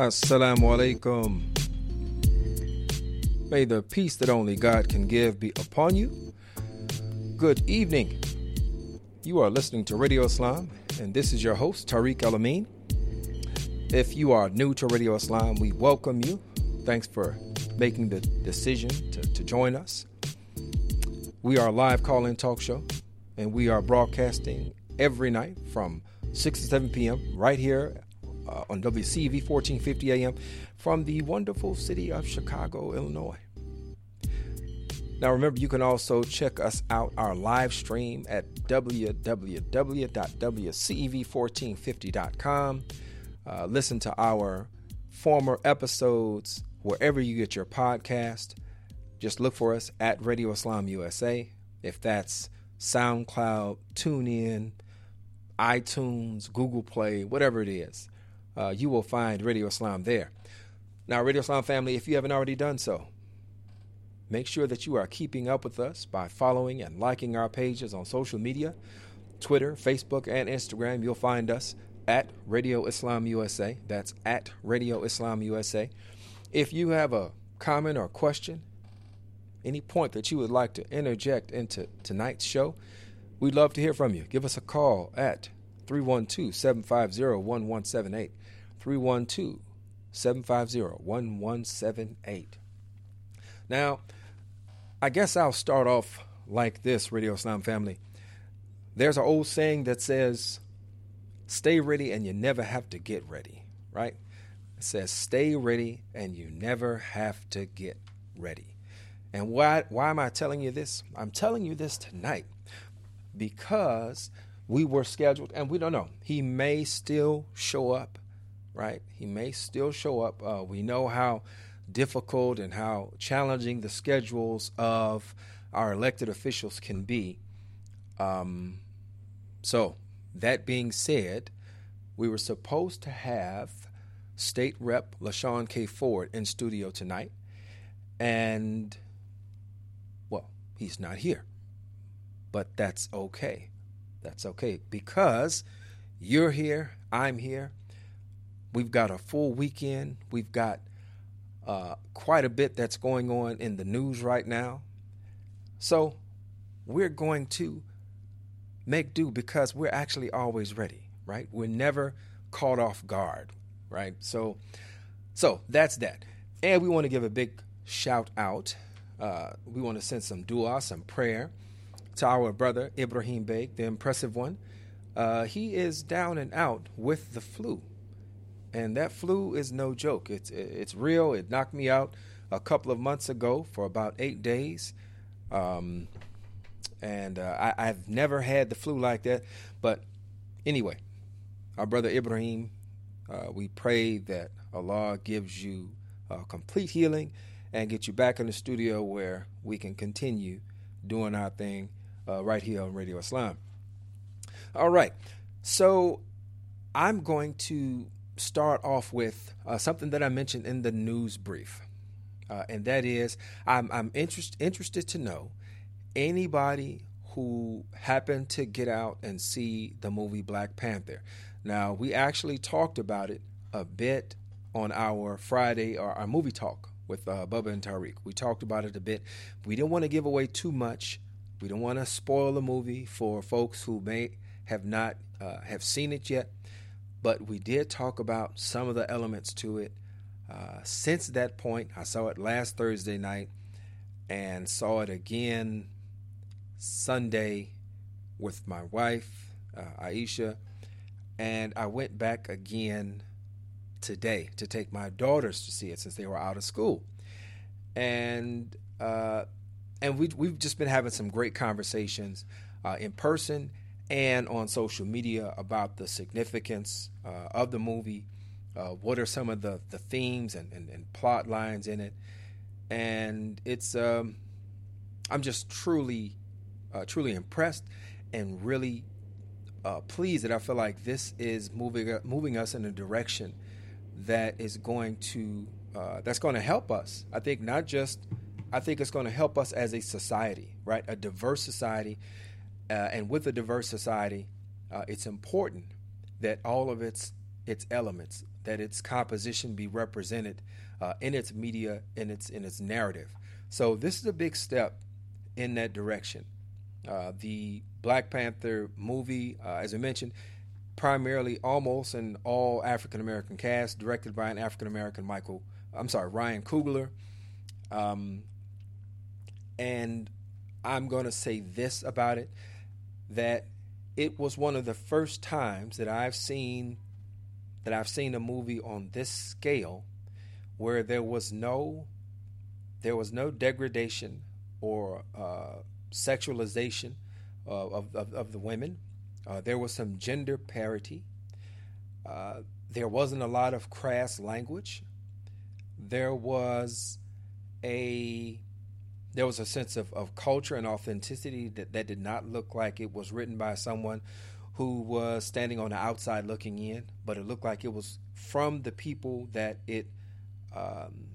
Assalamu alaikum. May the peace that only God can give be upon you. Good evening. You are listening to Radio Islam, and this is your host, Tariq Al Amin. If you are new to Radio Islam, we welcome you. Thanks for making the decision to, to join us. We are a live call in talk show, and we are broadcasting every night from 6 to 7 p.m. right here uh, on WCEV 1450 AM from the wonderful city of Chicago, Illinois. Now, remember, you can also check us out our live stream at www.wcev1450.com. Uh, listen to our former episodes wherever you get your podcast. Just look for us at Radio Islam USA. If that's SoundCloud, TuneIn, iTunes, Google Play, whatever it is, uh, you will find Radio Islam there. Now, Radio Islam family, if you haven't already done so, make sure that you are keeping up with us by following and liking our pages on social media Twitter, Facebook, and Instagram. You'll find us at Radio Islam USA. That's at Radio Islam USA. If you have a comment or question, any point that you would like to interject into tonight's show, we'd love to hear from you. Give us a call at 312 750 1178. 312 750 1178. Now, I guess I'll start off like this, Radio Islam family. There's an old saying that says, stay ready and you never have to get ready, right? It says, stay ready and you never have to get ready. And why, why am I telling you this? I'm telling you this tonight because we were scheduled, and we don't know. He may still show up, right? He may still show up. Uh, we know how difficult and how challenging the schedules of our elected officials can be. Um, so, that being said, we were supposed to have State Rep LaShawn K. Ford in studio tonight, and well, he's not here. But that's okay. That's okay because you're here, I'm here. We've got a full weekend. We've got uh, quite a bit that's going on in the news right now. So we're going to make do because we're actually always ready, right? We're never caught off guard, right? So, so that's that. And we want to give a big shout out. Uh, we want to send some dua, some prayer to our brother Ibrahim Beg, the impressive one. Uh, he is down and out with the flu and that flu is no joke. It's it's real. It knocked me out a couple of months ago for about eight days, um, and uh, I, have never had the flu like that. But anyway, our brother Ibrahim, uh, we pray that Allah gives you complete healing and get you back in the studio where we can continue doing our thing uh, right here on Radio Islam. All right, so I'm going to start off with uh, something that I mentioned in the news brief, uh, and that is I'm, I'm interest, interested to know anybody who happened to get out and see the movie Black Panther. Now, we actually talked about it a bit on our Friday or our movie talk with uh, Bubba and Tariq. We talked about it a bit. We didn't want to give away too much. We don't want to spoil the movie for folks who may have not uh, have seen it yet but we did talk about some of the elements to it. Uh, since that point, I saw it last Thursday night and saw it again Sunday with my wife, uh, Aisha, and I went back again today to take my daughters to see it since they were out of school. And uh, and we we've just been having some great conversations uh, in person and on social media about the significance uh, of the movie. Uh, what are some of the, the themes and, and, and, plot lines in it? And it's, um, I'm just truly, uh, truly impressed and really uh, pleased that I feel like this is moving moving us in a direction that is going to uh, that's going to help us. I think not just, I think it's going to help us as a society, right? A diverse society uh, and with a diverse society, uh, it's important that all of its its elements, that its composition be represented uh, in its media, in its in its narrative. So this is a big step in that direction. Uh, the Black Panther movie, uh, as I mentioned, primarily almost an all African American cast, directed by an African American Michael. I'm sorry, Ryan Coogler. Um, and I'm going to say this about it that it was one of the first times that I've seen that I've seen a movie on this scale where there was no there was no degradation or uh, sexualization of, of, of, the women. Uh, there was some gender parity. Uh, there wasn't a lot of crass language. There was a there was a sense of, of culture and authenticity that, that did not look like it was written by someone who was standing on the outside looking in, but it looked like it was from the people that it um,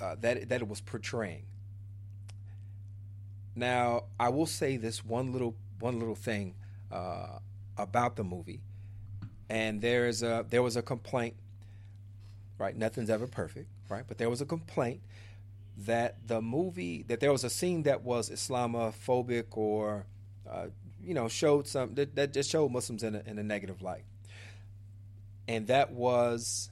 uh, that that it was portraying. Now, I will say this one little one little thing uh, about the movie, and there is a there was a complaint. Right, nothing's ever perfect, right? But there was a complaint that the movie that there was a scene that was Islamophobic or uh, you know showed some that, that just showed Muslims in a, in a negative light, and that was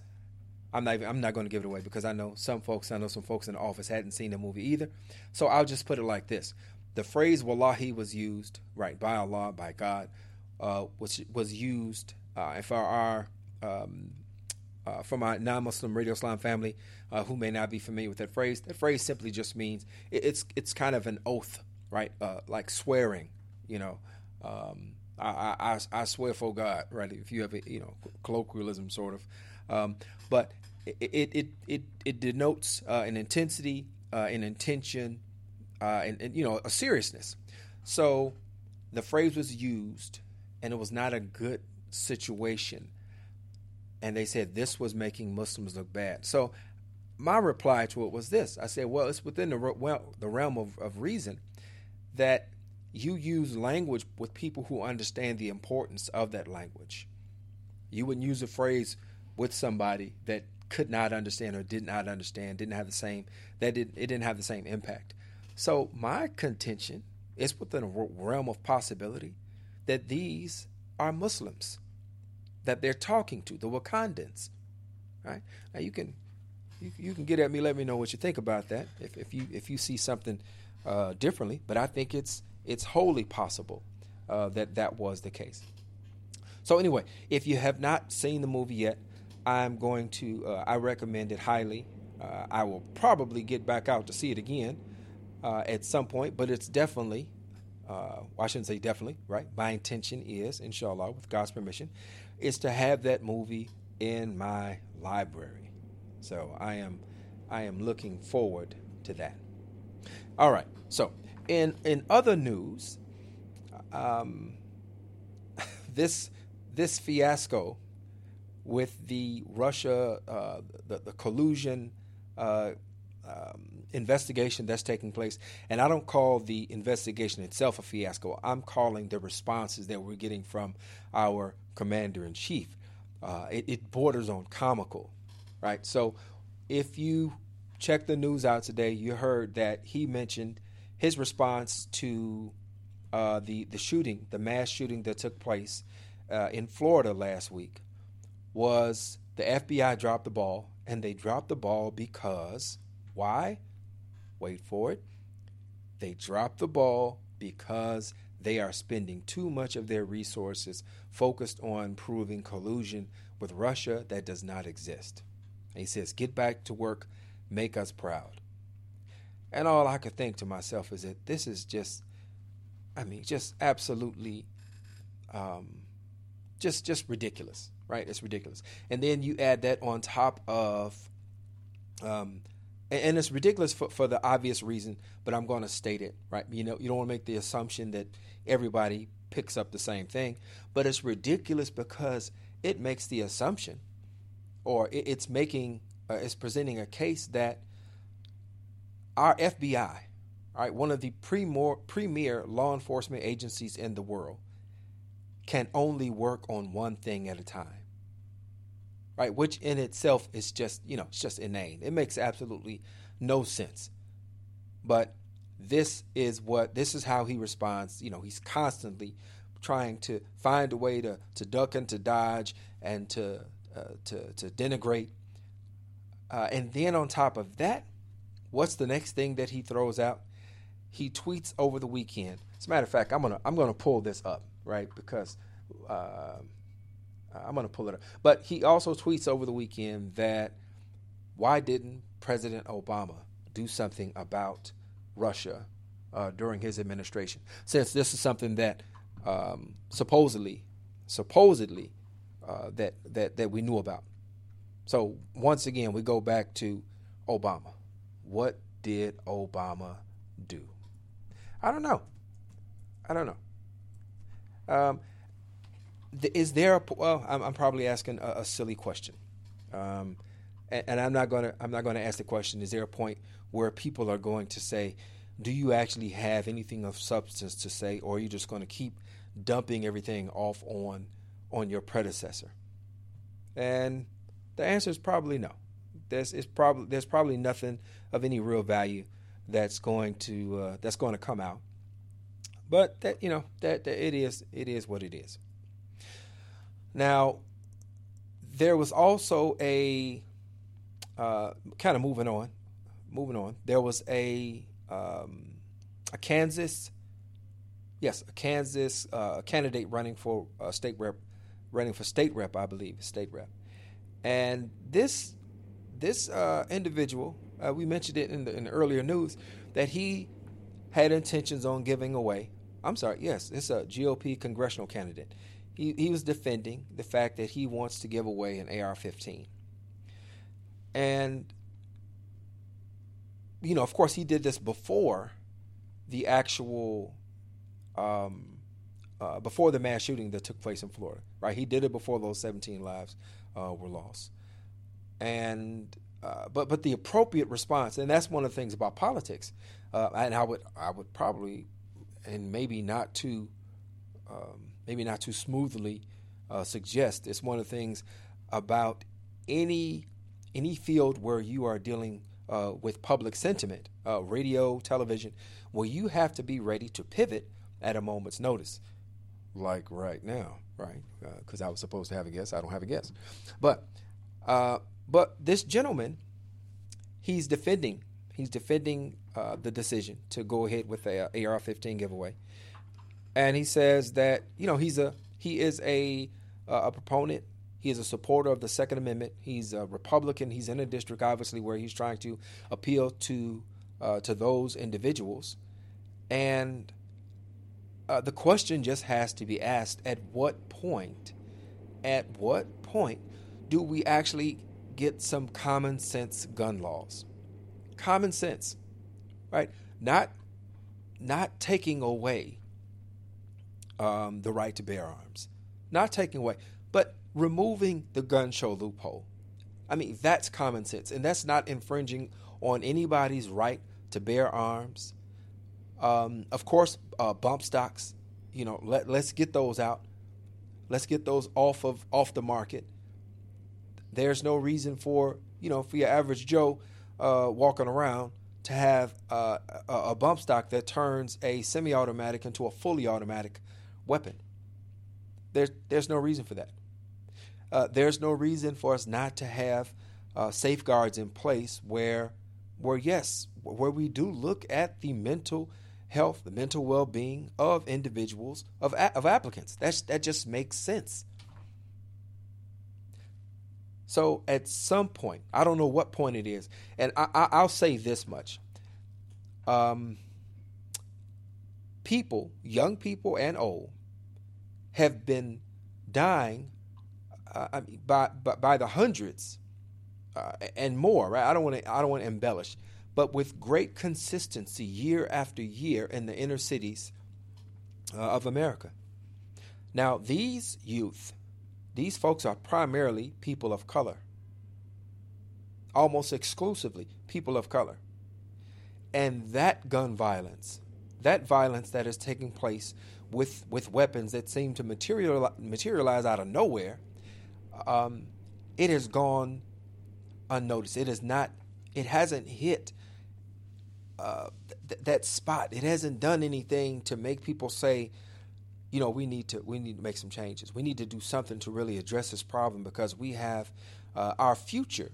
I'm not even, I'm not going to give it away because I know some folks I know some folks in the office hadn't seen the movie either, so I'll just put it like this: the phrase "wallahi" was used right by Allah by God, uh, which was used uh, for our um, uh, from our non-Muslim Radio Islam family uh, who may not be familiar with that phrase. That phrase simply just means it, it's it's kind of an oath, right? Uh, like swearing, you know. Um, I, I, I swear for God, right? If you have a you know colloquialism, sort of, um, but it it it it, denotes uh, an intensity, uh, an intention, uh, and, and you know a seriousness. So the phrase was used, and it was not a good situation and they said this was making Muslims look bad. So my reply to it was this: I said, well, it's within the well the realm of, of reason that you use language with people who understand the importance of that language. You wouldn't use a phrase with somebody that could not understand or did not understand, didn't have the same that did it didn't have the same impact. So my contention is within a realm of possibility that these are Muslims that they're talking to, the Wakandans. Right now, you can you, you can get at me, let me know what you think about that. If, if you if you see something uh, differently, but I think it's it's wholly possible uh, that that was the case. So anyway, if you have not seen the movie yet, I'm going to uh, I recommend it highly. Uh, I will probably get back out to see it again uh, at some point, but it's definitely uh, well, I shouldn't say definitely, right? My intention is, inshallah, with God's permission, is to have that movie in my library. So I am I am looking forward to that. All right. So in in other news, um, this this fiasco with the Russia uh, the, the collusion uh, um, investigation that's taking place, and I don't call the investigation itself a fiasco. I'm calling the responses that we're getting from our commander in chief. Uh, it, it borders on comical, right? So if you check the news out today, you heard that he mentioned his response to uh, the the shooting, the mass shooting that took place uh, in Florida last week, was the FBI dropped the ball, and they dropped the ball because why? Wait for it. They dropped the ball because they are spending too much of their resources focused on proving collusion with Russia that does not exist. And he says, Get back to work, make us proud. And all I could think to myself is that this is just, I mean, just absolutely, um, just just ridiculous, right? It's ridiculous. And then you add that on top of um, and it's ridiculous for, for the obvious reason, but I'm going to state it, right? You know, you don't want to make the assumption that everybody picks up the same thing, but it's ridiculous because it makes the assumption, or it's making, uh, it's presenting a case that our FBI, right, one of the premier, premier law enforcement agencies in the world, can only work on one thing at a time. Right? Which in itself is just, you know, it's just inane. It makes absolutely no sense. But this is what this is how he responds. You know, he's constantly trying to find a way to to duck and to dodge and to uh, to to denigrate. Uh, and then on top of that, what's the next thing that he throws out? He tweets over the weekend. As a matter of fact, I'm gonna I'm gonna pull this up right because uh, I'm gonna pull it up. But he also tweets over the weekend that why didn't President Obama do something about Russia uh, during his administration, since this is something that um, supposedly, supposedly, uh, that that that we knew about. So once again, we go back to Obama. What did Obama do? I don't know. I don't know. Um, is there a well? I'm, I'm probably asking a, a silly question, um, and, and, I'm not gonna I'm not gonna ask the question. Is there a point where people are going to say, "Do you actually have anything of substance to say, or are you just going to keep dumping everything off on on your predecessor?" And the answer is probably no. There's it's probably there's probably nothing of any real value that's going to uh, that's going to come out. But that you know that, that it is it is what it is. Now, there was also a uh, kind of moving on, moving on. There was a um, a Kansas, yes, a Kansas uh, candidate running for uh, state rep, running for state rep, I believe, state rep, and this this uh, individual, uh, we mentioned it in the, in the earlier news, that he had intentions on giving away. I'm sorry, yes, it's a GOP congressional candidate. He, he was defending the fact that he wants to give away an AR 15. And, you know, of course, he did this before the actual, um, uh, before the mass shooting that took place in Florida, right? He did it before those 17 lives uh, were lost and uh, but but the appropriate response, and that's one of the things about politics. Uh, and I would I would probably, and maybe not too, um, maybe not too smoothly, uh, suggest it's one of the things about any any field where you are dealing uh, with public sentiment, uh, radio, television, where you have to be ready to pivot at a moment's notice, like right now, right? Because uh, I was supposed to have a guest, I don't have a guest, but but this gentleman, he's defending. He's defending uh, the decision to go ahead with the AR-15 giveaway, and he says that you know he's a he is a a proponent. He is a supporter of the Second Amendment. He's a Republican. He's in a district, obviously, where he's trying to appeal to uh, to those individuals, and uh, the question just has to be asked: At what point? At what point do we actually get some common sense gun laws. Common sense, right? Not not taking away um, the right to bear arms, not taking away, but removing the gun show loophole. I mean, that's common sense, and that's not infringing on anybody's right to bear arms. Um, of course, uh, bump stocks. You know, let let's get those out. Let's get those off of off the market. There's no reason for you know for your average Joe uh, walking around to have uh, a, a bump stock that turns a semi-automatic into a fully automatic weapon. There's there's no reason for that. Uh, there's no reason for us not to have uh, safeguards in place where where yes where we do look at the mental health, the mental well-being of individuals of of applicants. That's that just makes sense. So at some point, I don't know what point it is, and I, will say this much: um, people, young people and old, have been dying uh, by, by, by the hundreds uh, and more. Right? I don't want to I don't want to embellish, but with great consistency, year after year, in the inner cities uh, of America. Now, these youth these folks are primarily people of color, almost exclusively people of color. And that gun violence, that violence that is taking place with, with weapons that seem to materialize, materialize out of nowhere, um, it has gone unnoticed. It is not. It hasn't hit uh, th- that spot. It hasn't done anything to make people say, you know, we need to we need to make some changes. We need to do something to really address this problem because we have uh, our future.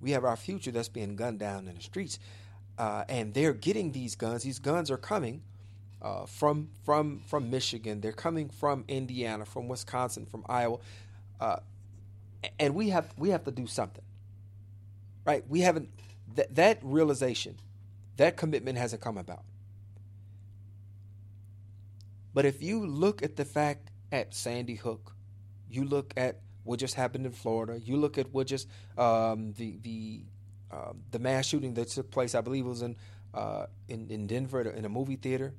We have our future that's being gunned down in the streets, uh, and they're getting these guns. These guns are coming uh, from from from Michigan. They're coming from Indiana, from Wisconsin, from Iowa, uh, and we have we have to do something. Right? We haven't th- that realization, that commitment hasn't come about. But if you look at the fact at Sandy Hook, you look at what just happened in Florida, you look at what just um, the the uh, the mass shooting that took place, I believe it was in uh, in, in Denver in a movie theater.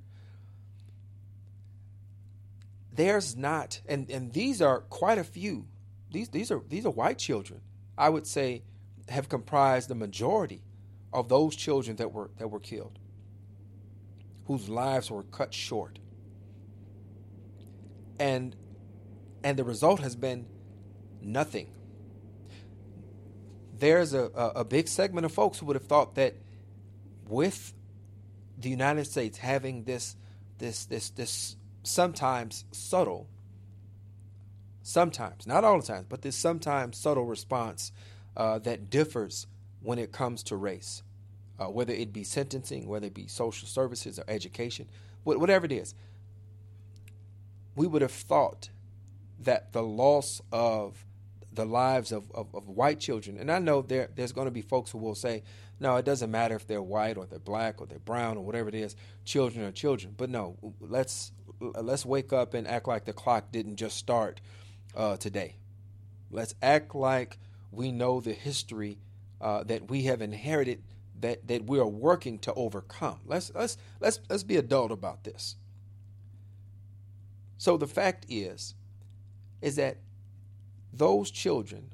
There's not, and, and these are quite a few. These these are these are white children. I would say have comprised the majority of those children that were that were killed, whose lives were cut short and and the result has been nothing. There's a, a, a, big segment of folks who would have thought that with the United States having this this this this sometimes subtle. Sometimes not all the time but this sometimes subtle response uh, that differs when it comes to race uh, whether it be sentencing whether it be social services or education whatever it is. We would have thought that the loss of the lives of, of, of, white children, and I know there there's going to be folks who will say, no, it doesn't matter if they're white or they're black or they're brown or whatever it is, children are children. But no, let's let's wake up and act like the clock didn't just start uh, today. Let's act like we know the history uh, that we have inherited that that we are working to overcome. Let's let's let's let's be adult about this. So the fact is, is that those children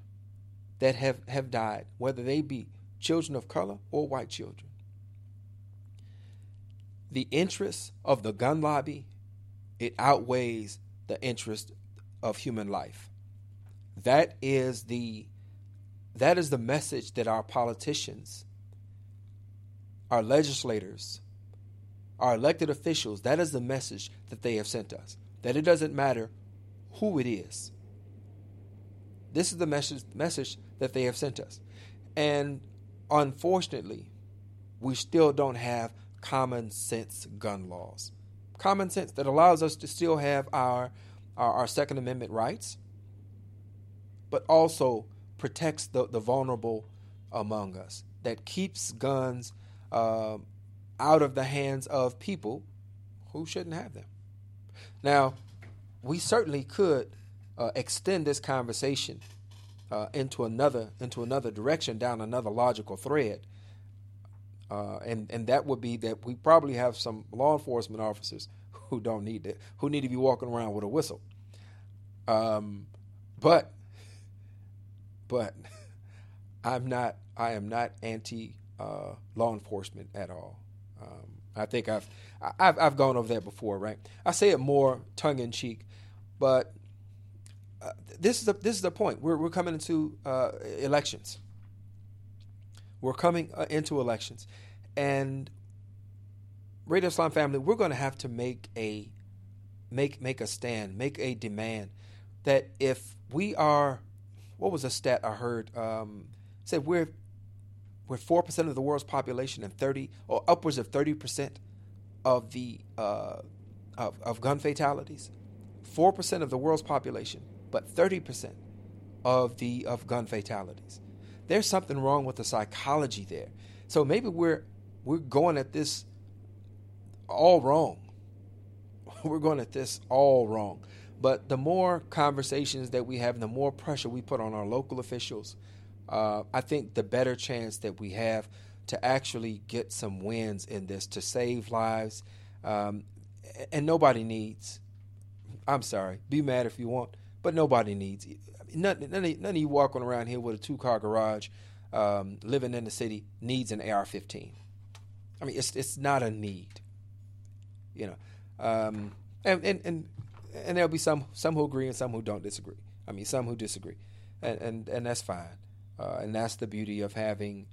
that have, have died, whether they be children of color or white children, the interest of the gun lobby, it outweighs the interest of human life. That is the that is the message that our politicians, our legislators, our elected officials, that is the message that they have sent us that it doesn't matter who it is. This is the message, message that they have sent us. And unfortunately, we still don't have common sense gun laws. Common sense that allows us to still have our, our, our Second Amendment rights, but also protects the, the vulnerable among us, that keeps guns uh, out of the hands of people who shouldn't have them. Now, we certainly could uh, extend this conversation uh, into another into another direction, down another logical thread, uh, and and that would be that we probably have some law enforcement officers who don't need it, who need to be walking around with a whistle. Um, but but I'm not. I am not anti uh, law enforcement at all. Um, I think I've I've, I've gone over that before, right? I say it more tongue in cheek, but uh, this is the this is the point. We're we're coming into uh, elections. We're coming uh, into elections, and Radio Islam family, we're going to have to make a make make a stand, make a demand that if we are, what was a stat I heard? Um, said we're we're four percent of the world's population and thirty or upwards of thirty percent of the uh, of, of gun fatalities. Four percent of the world's population, but thirty percent of the of gun fatalities. There's something wrong with the psychology there. So maybe we're we're going at this all wrong. We're going at this all wrong. But the more conversations that we have, the more pressure we put on our local officials, uh, I think the better chance that we have to actually get some wins in this to save lives. Um, and nobody needs, I'm sorry, be mad if you want, but nobody needs. None, none, of, none of you walking around here with a two car garage, um, living in the city, needs an AR 15. I mean, it's, it's not a need. You know, um, and, and, and, and there'll be some, some who agree and some who don't disagree. I mean, some who disagree. and and, and that's fine. Uh, and that's the beauty of having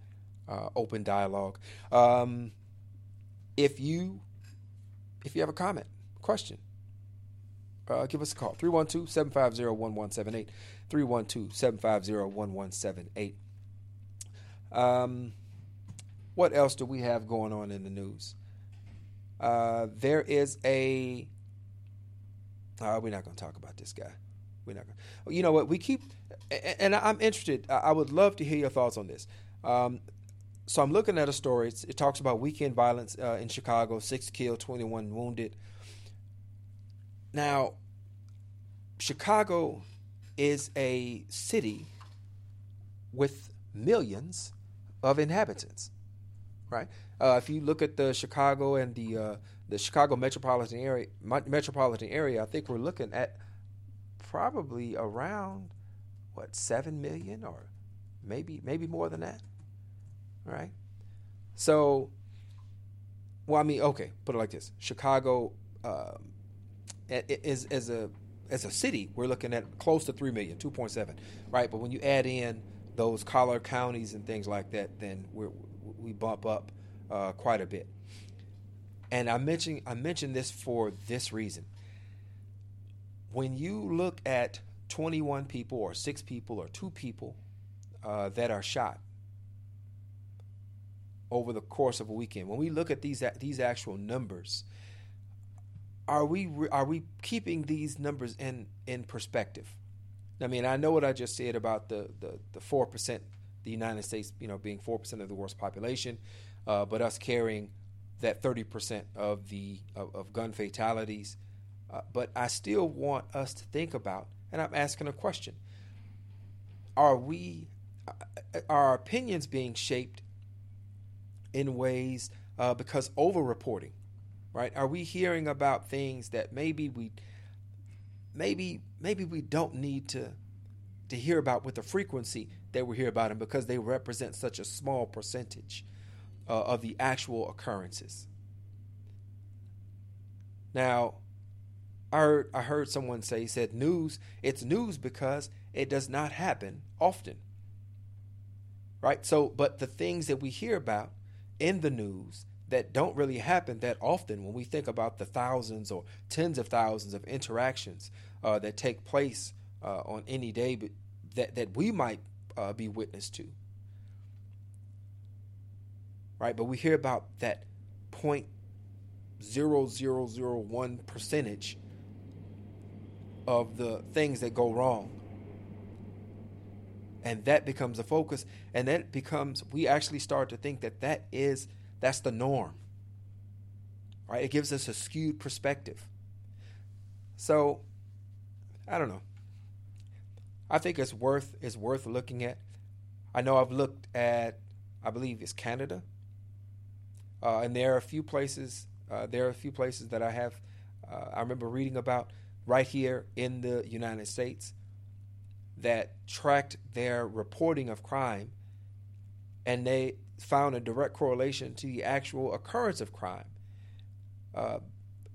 uh, open dialogue. Um, if you if you have a comment, question, uh, give us a call 312 750 1178. 312 750 1178. Um, what else do we have going on in the news? Uh, there is a. Uh, we're not going to talk about this guy. We're not. Gonna, you know what? We keep, and I'm interested. I would love to hear your thoughts on this. Um, so I'm looking at a story. It's, it talks about weekend violence uh, in Chicago: six killed, 21 wounded. Now, Chicago is a city with millions of inhabitants, right? Uh, if you look at the Chicago and the uh, the Chicago metropolitan area, metropolitan area, I think we're looking at probably around what seven million or maybe maybe more than that, right? So, well, I mean, okay, put it like this: Chicago um, is as a as a city, we're looking at close to 3 million, 2.7, right? But when you add in those collar counties and things like that, then we we bump up uh, quite a bit. And I mentioned I mentioned this for this reason. When you look at 21 people or six people or two people uh, that are shot over the course of a weekend, when we look at these these actual numbers, are we are we keeping these numbers in in perspective? I mean, I know what I just said about the the four percent, the United States, you know, being four percent of the world's population, uh, but us carrying that thirty percent of the of, of, gun fatalities. Uh, but I still want us to think about, and I'm asking a question: Are we, uh, are our opinions being shaped in ways uh, because over reporting? Right? Are we hearing about things that maybe we maybe maybe we don't need to to hear about with the frequency that we hear about them because they represent such a small percentage uh, of the actual occurrences. Now, I heard, I heard someone say, said news, it's news because it does not happen often. Right? So, but the things that we hear about in the news that don't really happen that often when we think about the thousands or tens of thousands of interactions uh, that take place uh, on any day that, that we might uh, be witness to. Right? But we hear about that point zero zero zero one percentage of the things that go wrong. And that becomes a focus. And that becomes, we actually start to think that that is that's the norm. Right? It gives us a skewed perspective. So, I don't know. I think it's worth it's worth looking at. I know I've looked at I believe it's Canada. Uh, and there are a few places uh, there are a few places that I have uh, I remember reading about right here in the United States that tracked their reporting of crime and they found a direct correlation to the actual occurrence of crime. Uh,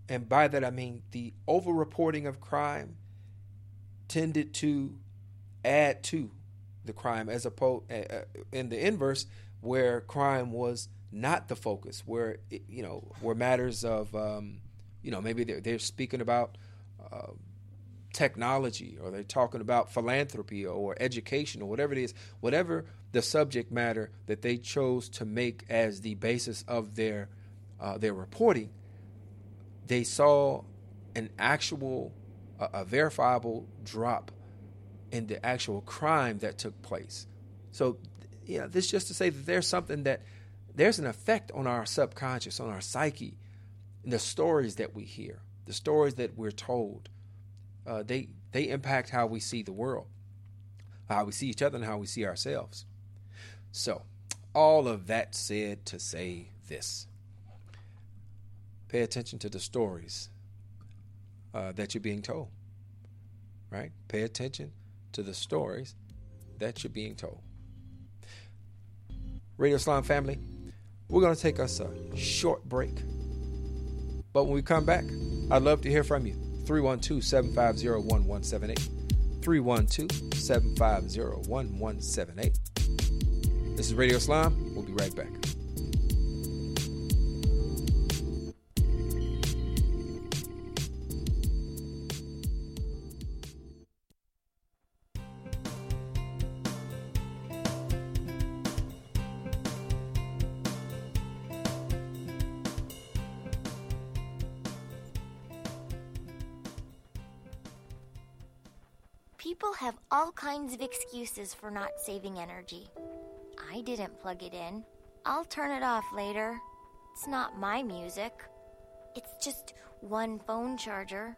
and by that I mean the overreporting of crime tended to add to the crime as opposed uh, uh, in the inverse where crime was not the focus where it, you know where matters of um, you know maybe they're, they're speaking about uh, technology or they're talking about philanthropy or education or whatever it is, whatever the subject matter that they chose to make as the basis of their uh, their reporting, they saw an actual, a verifiable drop in the actual crime that took place. So, you know, this just to say that there's something that there's an effect on our subconscious, on our psyche, the stories that we hear, the stories that we're told uh, they they impact how we see the world, how we see each other, and how we see ourselves. So, all of that said to say this: pay attention to the stories uh, that you're being told. Right? Pay attention to the stories that you're being told. Radio Islam family, we're going to take us a short break. But when we come back, I'd love to hear from you. 312 750 1178. 312 750 1178. This is Radio Islam. We'll be right back. People have all kinds of excuses for not saving energy. I didn't plug it in. I'll turn it off later. It's not my music. It's just one phone charger.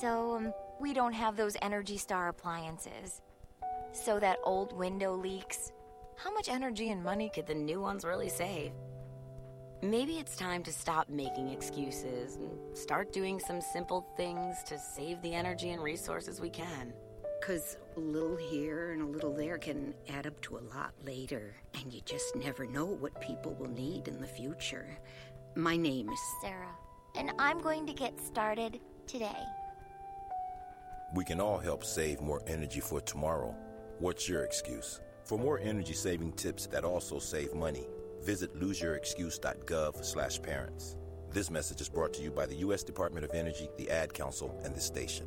So, um, we don't have those Energy Star appliances. So that old window leaks. How much energy and money could the new ones really save? Maybe it's time to stop making excuses and start doing some simple things to save the energy and resources we can. Because a little here and a little there can add up to a lot later, and you just never know what people will need in the future. My name is Sarah, and I'm going to get started today. We can all help save more energy for tomorrow. What's your excuse? For more energy saving tips that also save money, visit loseyourexcuse.gov/parents. This message is brought to you by the U.S. Department of Energy, the Ad Council, and this station.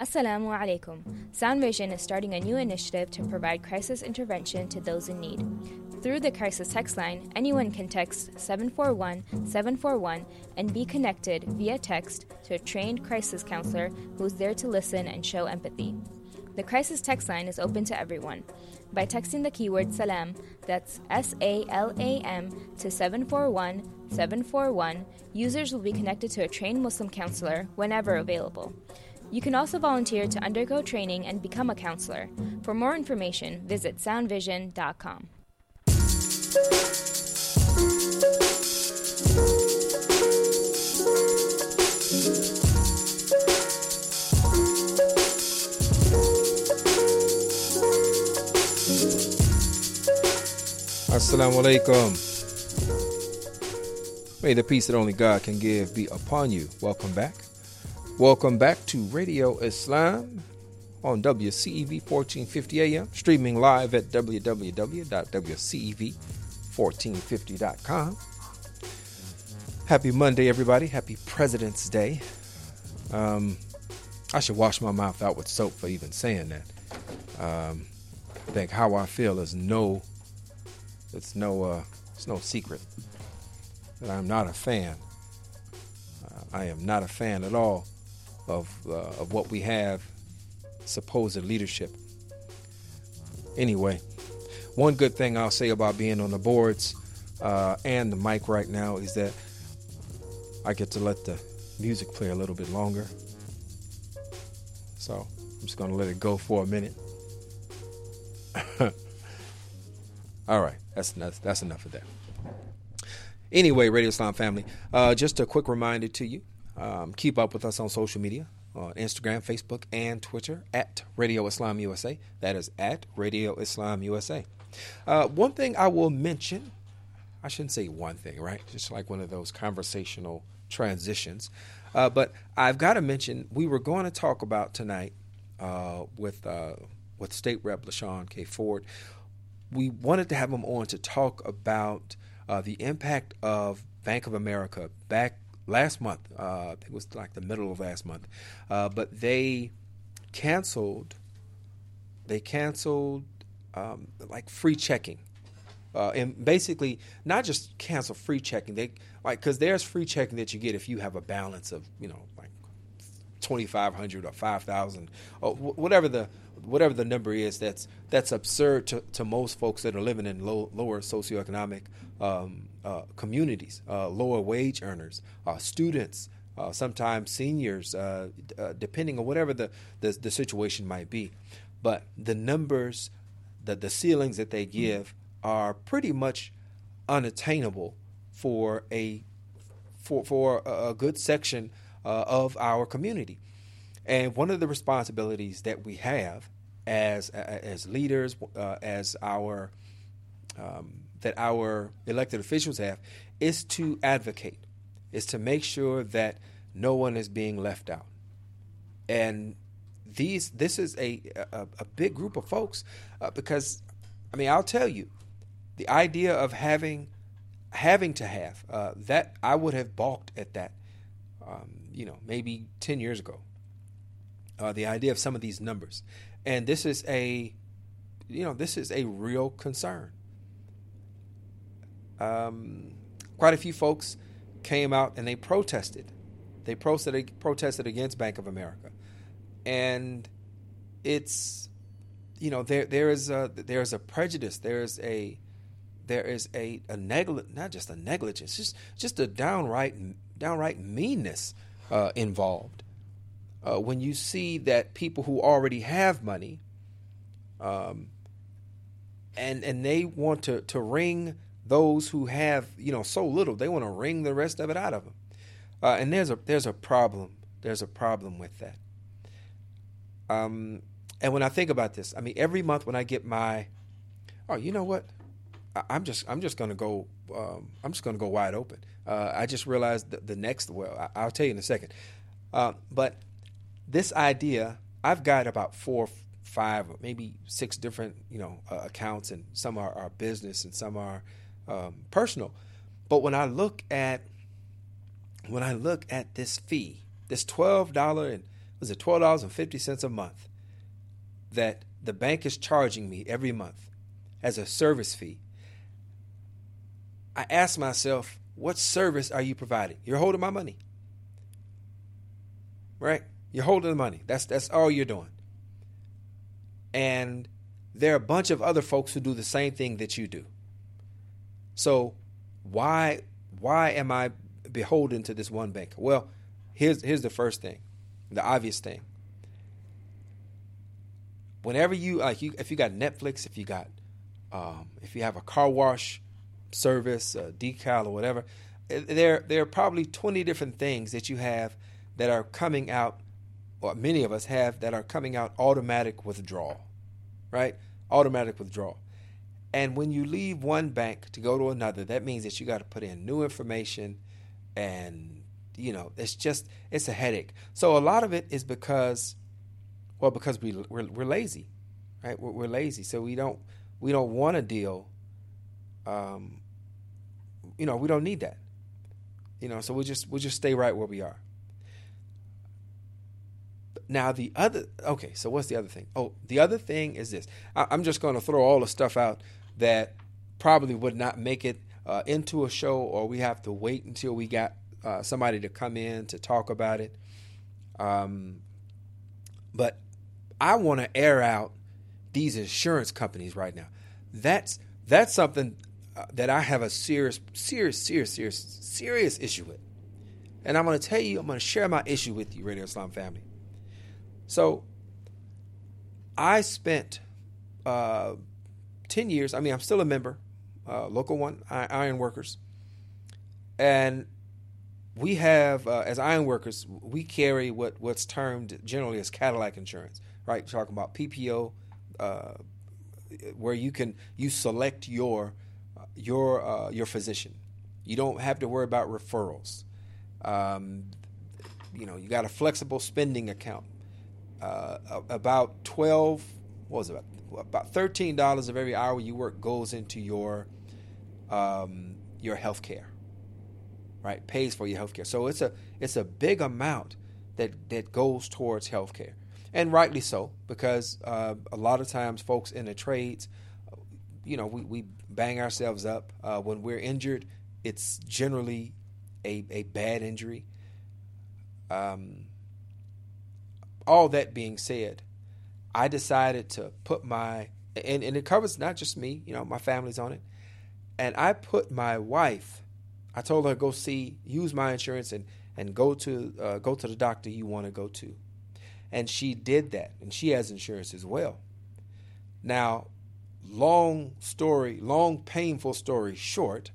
Assalamu alaikum. Sound Vision is starting a new initiative to provide crisis intervention to those in need. Through the crisis text line, anyone can text 741 741 and be connected via text to a trained crisis counselor who is there to listen and show empathy. The crisis text line is open to everyone. By texting the keyword SALAM, that's S A L A M, to 741 741, users will be connected to a trained Muslim counselor whenever available. You can also volunteer to undergo training and become a counselor. For more information, visit soundvision.com. Assalamu alaikum. May the peace that only God can give be upon you. Welcome back. Welcome back to Radio Islam on WCEV 1450 AM, streaming live at www.wcev1450.com. Happy Monday, everybody. Happy President's Day. Um, I should wash my mouth out with soap for even saying that. Um, I think how I feel is no, it's no, uh, it's no secret that I'm not a fan. Uh, I am not a fan at all of uh, of what we have, supposed leadership. Anyway, one good thing I'll say about being on the boards uh, and the mic right now is that I get to let the music play a little bit longer. So I'm just going to let it go for a minute. All right, that's, that's that's enough of that. Anyway, Radio Islam family, uh, just a quick reminder to you um, keep up with us on social media on Instagram, Facebook, and Twitter at Radio Islam USA. That is at Radio Islam USA. Uh, one thing I will mention, I shouldn't say one thing, right? Just like one of those conversational transitions. Uh, but I've got to mention, we were going to talk about tonight uh, with uh, with State Rep LaShawn K. Ford. We wanted to have him on to talk about uh, the impact of Bank of America back last month. Uh, it was like the middle of last month, uh, but they canceled. They canceled um, like free checking, uh, and basically not just cancel free checking. They like because there's free checking that you get if you have a balance of you know like twenty five hundred or five thousand or whatever the whatever the number is. That's that's absurd to, to most folks that are living in low, lower socioeconomic um, uh, communities, uh, lower wage earners, uh, students, uh, sometimes seniors, uh, uh, depending on whatever the, the, the situation might be. But the numbers, the the ceilings that they give are pretty much unattainable for a for for a good section of our community. And one of the responsibilities that we have as as leaders, uh, as our um, that our elected officials have, is to advocate, is to make sure that no one is being left out. And these this is a a, a big group of folks uh, because I mean I'll tell you, the idea of having having to have uh, that I would have balked at that, um, you know, maybe ten years ago. Uh, the idea of some of these numbers, and this is a, you know, this is a real concern. Um, quite a few folks came out and they protested. They protested protested against Bank of America, and it's, you know, there there is a there is a prejudice. There is a there is a, a negligent, not just a negligence, just just a downright downright meanness uh, involved uh, when you see that people who already have money um, and and they want to to wring those who have you know so little they want to wring the rest of it out of them uh, and there's a there's a problem there's a problem with that. Um, and when I think about this I mean every month when I get my oh you know what? I, am just I'm just gonna go um, I'm just gonna go wide open. Uh, I just realized the, the next well I, will tell you in a second. Uh, but this idea, I've got about four, five, maybe six different, you know, uh, accounts, and some are, are, business and some are um, personal. But when I look at when I look at this fee, this twelve dollar and was it twelve dollars and fifty cents a month that the bank is charging me every month as a service fee, I ask myself, what service are you providing? You're holding my money. Right? You're holding the money. That's that's all you're doing. And there are a bunch of other folks who do the same thing that you do. So why why am I beholden to this one bank? Well, here's here's the first thing, the obvious thing. Whenever you like, you if you got Netflix, if you got um, if you have a car wash service, a decal or whatever, there there are probably twenty different things that you have that are coming out or many of us have that are coming out automatic withdrawal, right? Automatic withdrawal. And when you leave one bank to go to another, that means that you got to put in new information and you know, it's just it's a headache. So a lot of it is because well, because we we're, we're lazy, right? We're, we're, lazy, so we don't we don't want to deal. Um, you know, we don't need that. You know, so we just we'll just stay right where we are. Now the other okay, so what's the other thing? Oh, the other thing is this. I, am just going to throw all the stuff out that probably would not make it uh, into a show, or we have to wait until we got uh, somebody to come in to talk about it. Um, but I want to air out these insurance companies right now. That's that's something uh, that I have a serious, serious, serious, serious, serious issue with. And I'm going to tell you, I'm going to share my issue with you, Radio Islam family. So I spent uh, 10 years, I mean, I'm still a member, uh, Local One Iron Workers. And we have, uh, as iron workers, we carry what, what's termed generally as Cadillac insurance, right? We're talking about PPO, uh, where you can you select your your uh, your physician. You don't have to worry about referrals. Um, you know, you got a flexible spending account uh, about 12 what was it about, about $13 of every hour you work goes into your um, your health care right pays for your health care so it's a it's a big amount that that goes towards health care and rightly so, because uh, a lot of times folks in the trades, you know, we, we bang ourselves up. Uh, when we're injured, it's generally a, a bad injury. Um, all that being said, I decided to put my, and, and it covers not just me, you know, my family's on it. And I put my wife, I told her go see, use my insurance and, and go to uh, go to the doctor you want to go to. And she did that, and she has insurance as well. Now, long story, long painful story short,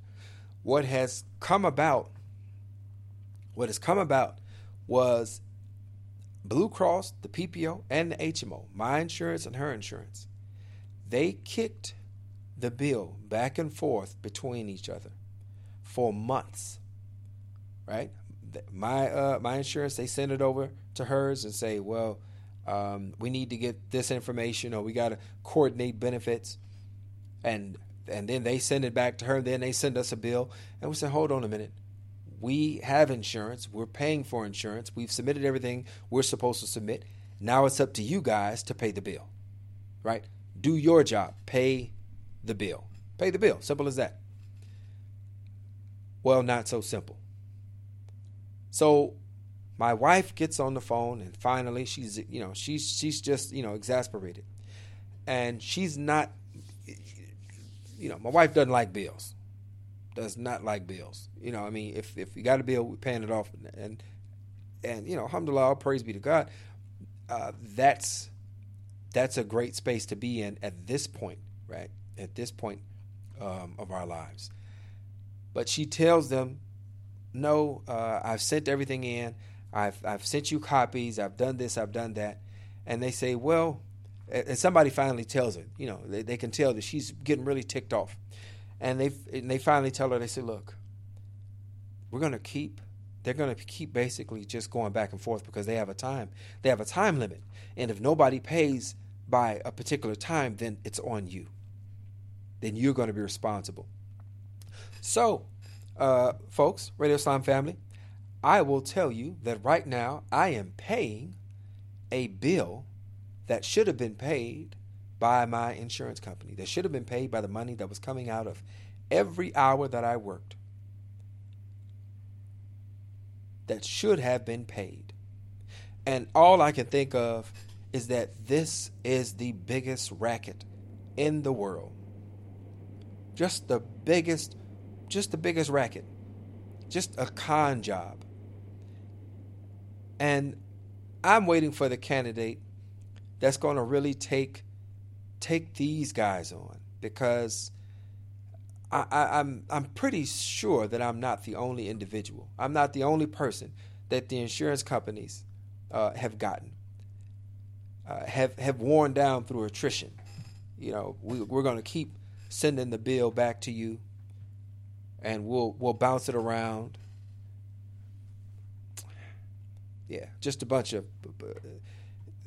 what has come about, what has come about was Blue Cross, the PPO, and the HMO, my insurance and her insurance, they kicked the bill back and forth between each other for months. Right? My uh, my insurance, they send it over to hers and say, well, um, we need to get this information or we got to coordinate benefits. And and then they send it back to her. Then they send us a bill. And we say, hold on a minute. We have insurance. We're paying for insurance. We've submitted everything we're supposed to submit. Now it's up to you guys to pay the bill. Right? Do your job. Pay the bill. Pay the bill. Simple as that. Well, not so simple. So my wife gets on the phone and finally she's you know she's she's just you know exasperated and she's not you know my wife doesn't like bills does not like bills. You know i mean if if you got a bill we're paying it off and and you know alhamdulillah praise be to god. Uh, that's that's a great space to be in at this point right? At this point um, of our lives. But she tells them no uh, i've sent everything in. I've I've sent you copies. I've done this. I've done that, and they say, well, and somebody finally tells her, you know, they, they can tell that she's getting really ticked off, and they and they finally tell her, they say, look, we're gonna keep. They're going to keep basically just going back and forth because they have a time. They have a time limit, and if nobody pays by a particular time, then it's on you. Then you're going to be responsible. So, uh, folks, Radio Islam family, I will tell you that right now I am paying a bill that should have been paid by my insurance company, that should have been paid by the money that was coming out of every hour that I worked. That should have been paid. And all I can think of is that this is the biggest racket in the world. Just the biggest, just the biggest racket. Just a con job. And I'm waiting for the candidate that's going to really take take these guys on because I, am I'm, I'm pretty sure that I'm not the only individual. I'm not the only person that the insurance companies uh, have gotten uh, have have worn down through attrition. You know, we, we're going to keep sending the bill back to you, and we'll we'll bounce it around yeah, just a bunch of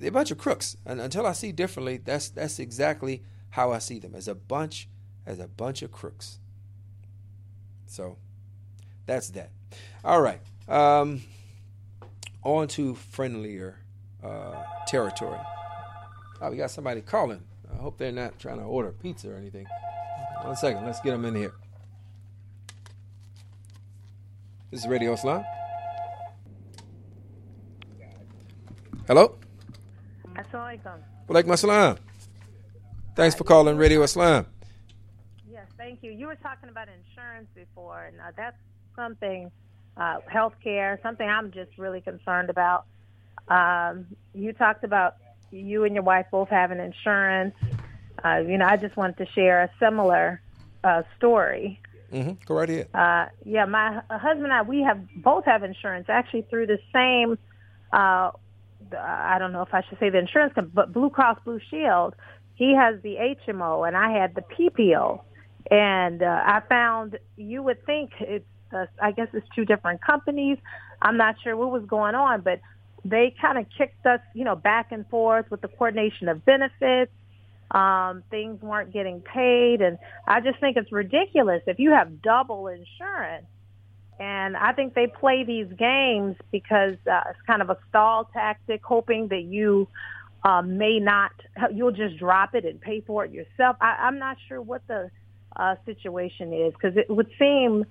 a bunch of crooks. And until I see differently, that's that's exactly how I see them as a bunch as a bunch of crooks. So that's that. All right. Um, on to friendlier uh, territory. Oh, we got somebody calling. I hope they're not trying to order pizza or anything. One second. Let's get them in here. This is Radio Islam. Hello? Assalamualaikum. Walaikum assalam. Thanks for calling Radio Islam. Yes, thank you. You were talking about insurance before, and uh, that's something, uh, healthcare, something I'm just really concerned about. Um, you talked about you and your wife both having insurance. Uh, you know, I just wanted to share a similar uh, story. Mm-hmm. Go right ahead. Uh, yeah, my husband and I, we have both have insurance actually through the same uh, I don't know if I should say the insurance company, but Blue Cross Blue Shield, he has the HMO and I had the PPO. And uh, I found you would think it's, uh, I guess it's two different companies. I'm not sure what was going on, but they kind of kicked us, you know, back and forth with the coordination of benefits. Um, things weren't getting paid. And I just think it's ridiculous. If you have double insurance, and I think they play these games because uh, it's kind of a stall tactic, hoping that you uh, may not. You'll just drop it and pay for it yourself. I, I'm not sure what the uh, situation is because it would seem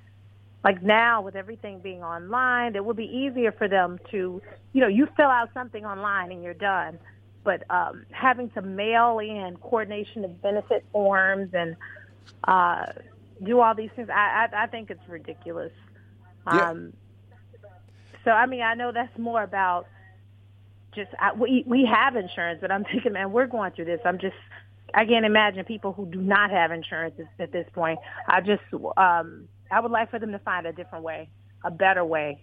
like now with everything being online, it would be easier for them to, you know, you fill out something online and you're done. But um, having to mail in coordination of benefit forms and uh, do all these things, I, I, I think it's ridiculous. Yeah. Um, so I mean, I know that's more about just I, we we have insurance, but I'm thinking, man, we're going through this. I'm just I can't imagine people who do not have insurance at, this point. I just um, I would like for them to find a different way, a better way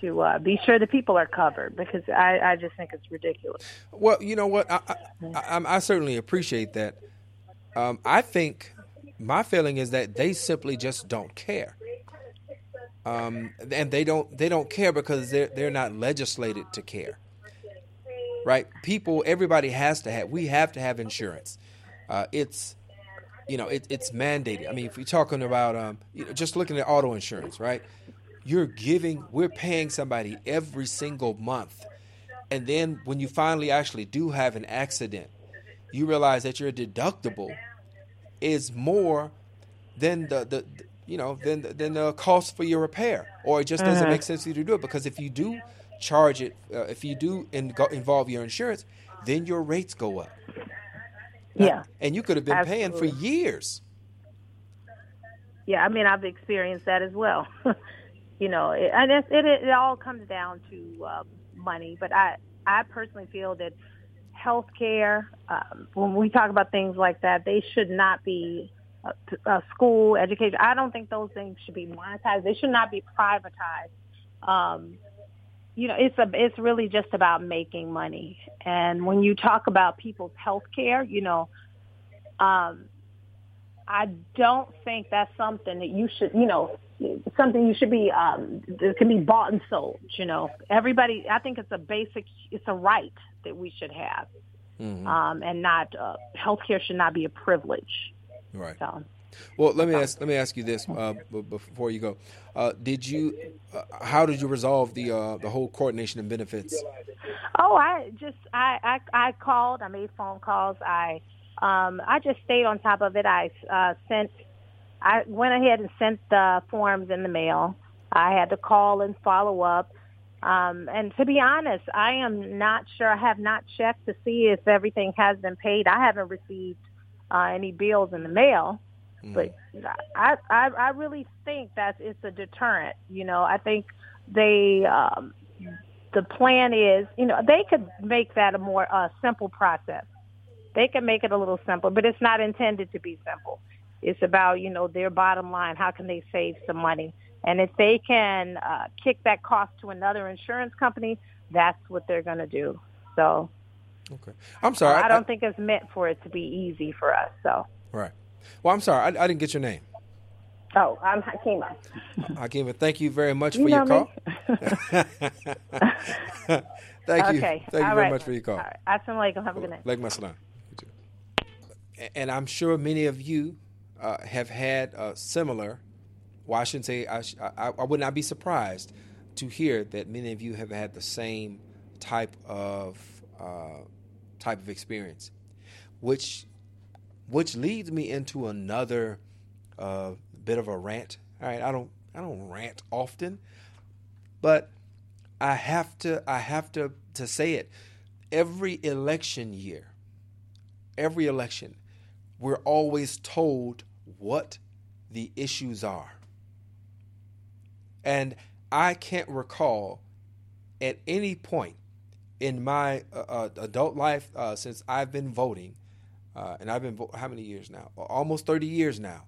to uh, be sure the people are covered because I, I just think it's ridiculous. Well, you know what? I I, I, I certainly appreciate that. Um, I think my feeling is that they simply just don't care, um, and they don't they don't care because they're they're not legislated to care. Right? People, everybody has to have. We have to have insurance. Uh, it's you know it, it's mandated. I mean, if we're talking about um, you know, just looking at auto insurance, right? You're giving, we're paying somebody every single month, and then when you finally actually do have an accident, you realize that your deductible is more than the, the you know then than the cost for your repair, or it just doesn't make sense for you to do it because if you do charge it, uh, if you do in, involve your insurance, then your rates go up. Yeah, and you could have been paying for years. yeah. I mean, I've experienced that as well. you know, it, and it, it it all comes down to um, money. But I I personally feel that healthcare, um, when we talk about things like that, they should not be uh, uh, school education. I don't think those things should be monetized. They should not be privatized. Um, you know, it's a it's really just about making money. And when you talk about people's health care, you know, um, I don't think that's something that you should, you know, something you should be um, that can be bought and sold. You know, everybody. I think it's a basic, it's a right that we should have, Mhm. um, and not uh, healthcare should not be a privilege. Right. So. Well, let me ask. Let me ask you this uh, b- before you go. Uh, did you? Uh, how did you resolve the uh, the whole coordination of benefits? Oh, I just I, I I called. I made phone calls. I um I just stayed on top of it. I uh, sent. I went ahead and sent the forms in the mail. I had to call and follow up. Um, and to be honest, I am not sure. I have not checked to see if everything has been paid. I haven't received uh, any bills in the mail. But I, I I really think that it's a deterrent. You know, I think they um, the plan is, you know, they could make that a more uh, simple process. They can make it a little simpler, but it's not intended to be simple. It's about, you know, their bottom line. How can they save some money? And if they can uh, kick that cost to another insurance company, that's what they're going to do. So Okay. I'm sorry. I don't think it's meant for it to be easy for us. So, Right. Well, I'm sorry. I, I didn't get your name. oh, I'm Hakima. Hakima, thank you very much You for your call. thank you. Okay. Thank you All very right. much for your call. All right. Assalamu alaikum. Have a good night. Like my salam. You too. A- And I'm sure many of you uh, have had uh, similar. Well, I shouldn't say. I, sh- I, I would not be surprised to hear that many of you have had the same type of uh, type of experience, which which leads me into another uh, bit of a rant. All right, I don't I don't rant often, but I have to I have to to say it. Every election year, every election, we're always told what the issues are. And I can't recall at any point in my uh, uh, adult life uh, since I've been voting, uh, and I've been vo- how many years now? Almost 30 years now,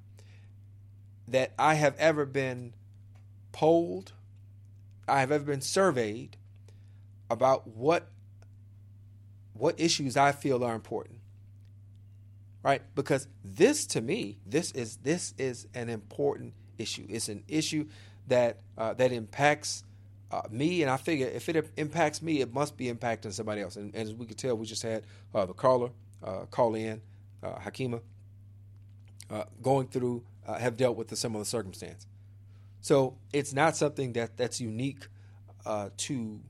that I have ever been polled, I have ever been surveyed about what what issues I feel are important. Right? Because this to me, this is this is an important issue. It's an issue that uh, that impacts uh, me, and I figure if it impacts me, it must be impacting somebody else. And, and as we could tell, we just had uh, the caller uh, call in, uh, Hakima, uh, going through, have dealt with a similar circumstance. So it's not something that that's unique to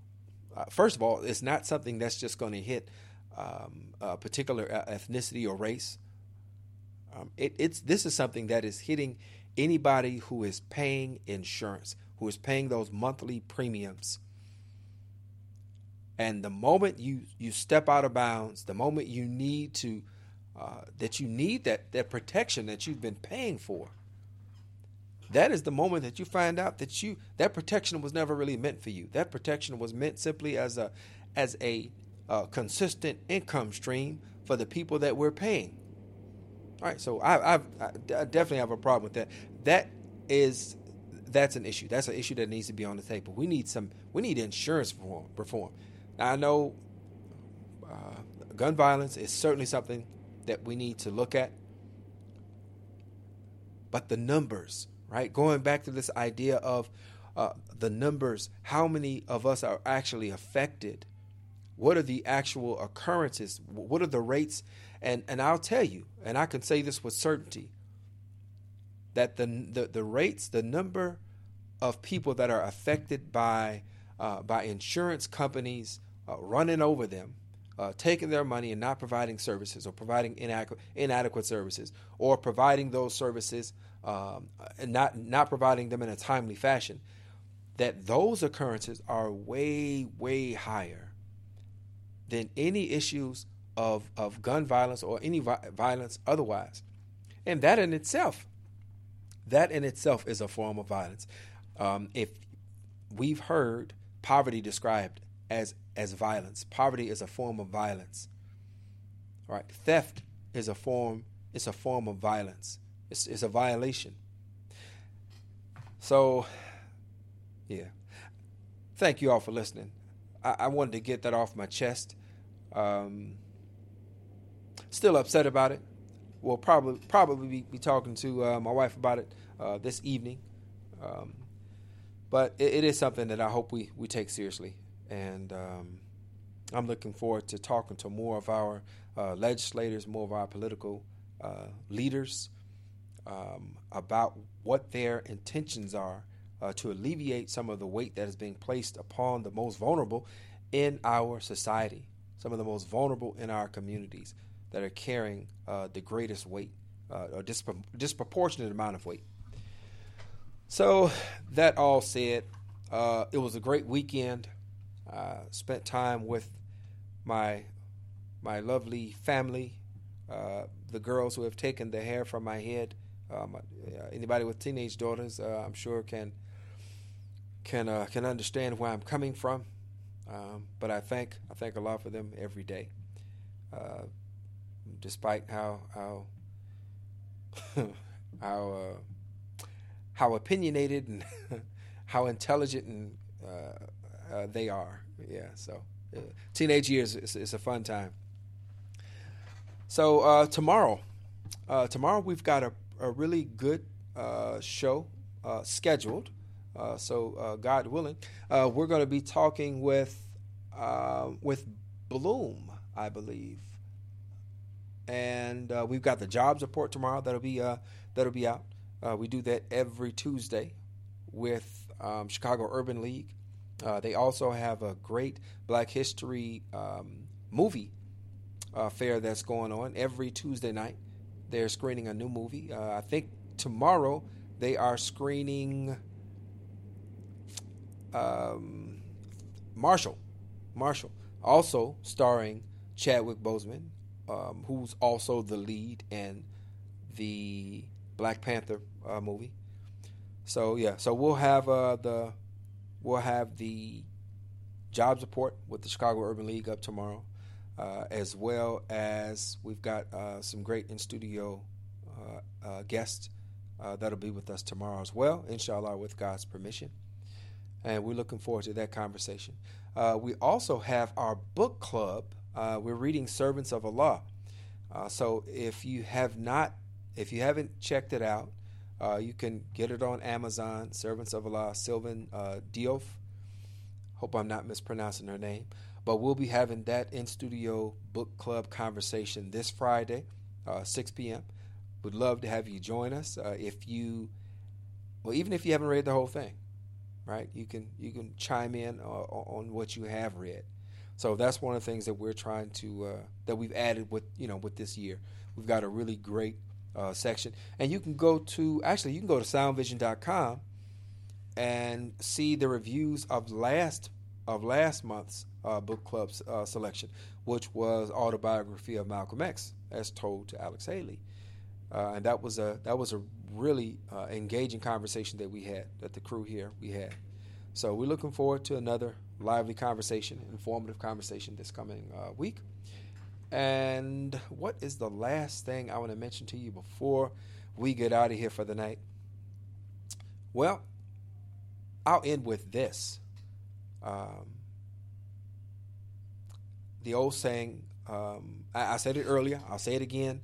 first of all, it's not something that's just going to hit um, a particular ethnicity or race. Um, it, it's this is something that is hitting anybody who is paying insurance, who is paying those monthly premiums. And the moment you you step out of bounds, the moment you need to uh, that you need that that protection that you've been paying for, that is the moment that you find out that you that protection was never really meant for you. That protection was meant simply as a as a uh, consistent income stream for the people that we're paying. All right, so I, I've, I definitely have a problem with that. That is that's an issue. That's an issue that needs to be on the table. We need some. We need insurance reform. reform. Now I know uh, gun violence is certainly something that we need to look at, but the numbers right? Going back to this idea of uh, the numbers, how many of us are actually affected? What are the actual occurrences? What are the rates? And and I'll tell you, and I can say this with certainty, that the the, the rates, the number of people that are affected by uh, by insurance companies uh, running over them, uh, taking their money and not providing services, or providing inadequate inadequate services, or providing those services um, and not not providing them in a timely fashion, that those occurrences are way way higher than any issues of of gun violence or any vi- violence otherwise, and that in itself, that in itself is a form of violence. Um, if we've heard poverty described as as violence, poverty is a form of violence. Right, theft is a form. It's a form of violence. It's, it's a violation. So, yeah. Thank you all for listening. I, I wanted to get that off my chest. Um, still upset about it. We'll probably probably be, be talking to uh, my wife about it uh, this evening. Um, but it, it is something that I hope we, we take seriously. And um, I'm looking forward to talking to more of our uh, legislators, more of our political uh, leaders, um, about what their intentions are uh, to alleviate some of the weight that is being placed upon the most vulnerable in our society, some of the most vulnerable in our communities that are carrying uh, the greatest weight, uh, disproportionate amount of weight. So, that all said, uh, it was a great weekend. I spent time with my my lovely family, uh, the girls who have taken the hair from my head um, anybody with teenage daughters, uh, I'm sure can can uh, can understand where I'm coming from. Um, but I thank I thank Allah for them every day, uh, despite how how how uh, how opinionated and how intelligent and uh, uh, they are. Yeah, so teenage years is, a fun time. So tomorrow, tomorrow we've got a a really good uh, show uh, scheduled. Uh, so, uh, God willing, uh, we're going to be talking with with Bloom, I believe, and we've got the jobs report tomorrow. That'll be that'll be out. we do that every Tuesday with um, Chicago Urban League. they also have a great Black History um, movie fair that's going on every Tuesday night. They're screening a new movie. Uh, I think tomorrow they are screening um, Marshall. Marshall, also starring Chadwick Boseman, um, who's also the lead in the Black Panther uh, movie. So yeah, so we'll have uh, the we'll have the jobs report with the Chicago Urban League up tomorrow uh, as well as we've got uh, some great in studio uh, uh, guests that'll be with us tomorrow as well, inshallah, with God's permission. And we're looking forward to that conversation. we also have our book club. We're reading Servants of Allah. so if you have not, if you haven't checked it out, you can get it on Amazon. Servants of Allah, Sylvan Diouf. Hope I'm not mispronouncing her name. But we'll be having that in studio book club conversation this Friday, uh, 6 p.m. Would love to have you join us. Uh, if you, well, even if you haven't read the whole thing, right? You can you can chime in uh, on what you have read. So that's one of the things that we're trying to uh, that we've added with you know with this year. We've got a really great uh, section, and you can go to actually you can go to soundvision.com and see the reviews of last of last month's uh, book club uh, selection, which was autobiography of Malcolm X, as told to Alex Haley, uh, and that was a that was a really uh, engaging conversation that we had that the crew here we had. So we're looking forward to another lively conversation, informative conversation this coming uh, week. And what is the last thing I want to mention to you before we get out of here for the night? Well, I'll end with this. Um, the old saying, um, I, I, said it earlier, I'll say it again.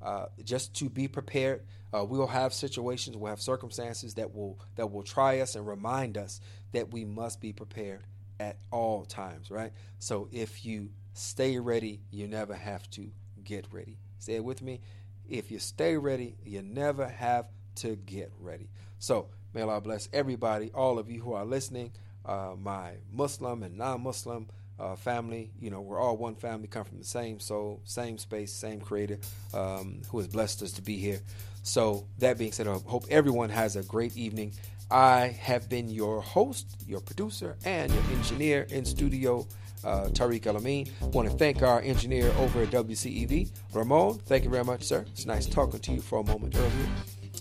Uh, just to be prepared, uh, we will have situations, we'll have circumstances that will that will try us and remind us that we must be prepared at all times, right? So if you stay ready, you never have to get ready. Say it with me. If you stay ready, you never have to get ready. So may Allah bless everybody, all of you who are listening, uh, my Muslim and non-Muslim uh, family. You know, we're all one family, come from the same soul, same space, same creator, um, who has blessed us to be here. So that being said, I hope everyone has a great evening. I have been your host, your producer, and your engineer in studio, uh, Tariq Alameen. Want to thank our engineer over at WCEV, Ramon. Thank you very much, sir. It's nice talking to you for a moment earlier.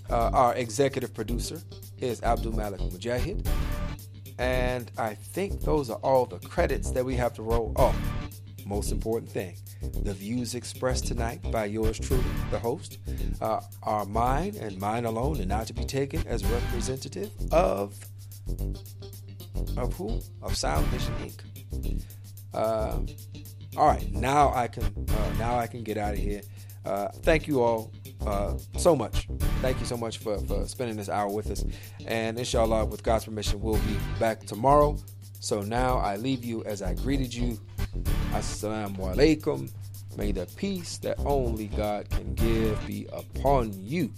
Uh, our executive producer is Abdul Malik Mujahid. And I think those are all the credits that we have to roll. Oh, most important thing the views expressed tonight by yours truly, the host, uh, are mine and mine alone, and not to be taken as representative of of who? Of Sound Vision Inc. Uh, all right, now I can uh, now I can get out of here. Uh, thank you all uh, so much. Thank you so much for, for spending this hour with us. And inshallah, with God's permission, we'll be back tomorrow. So now I leave you as I greeted you. Assalamu alaikum. May the peace that only God can give be upon you.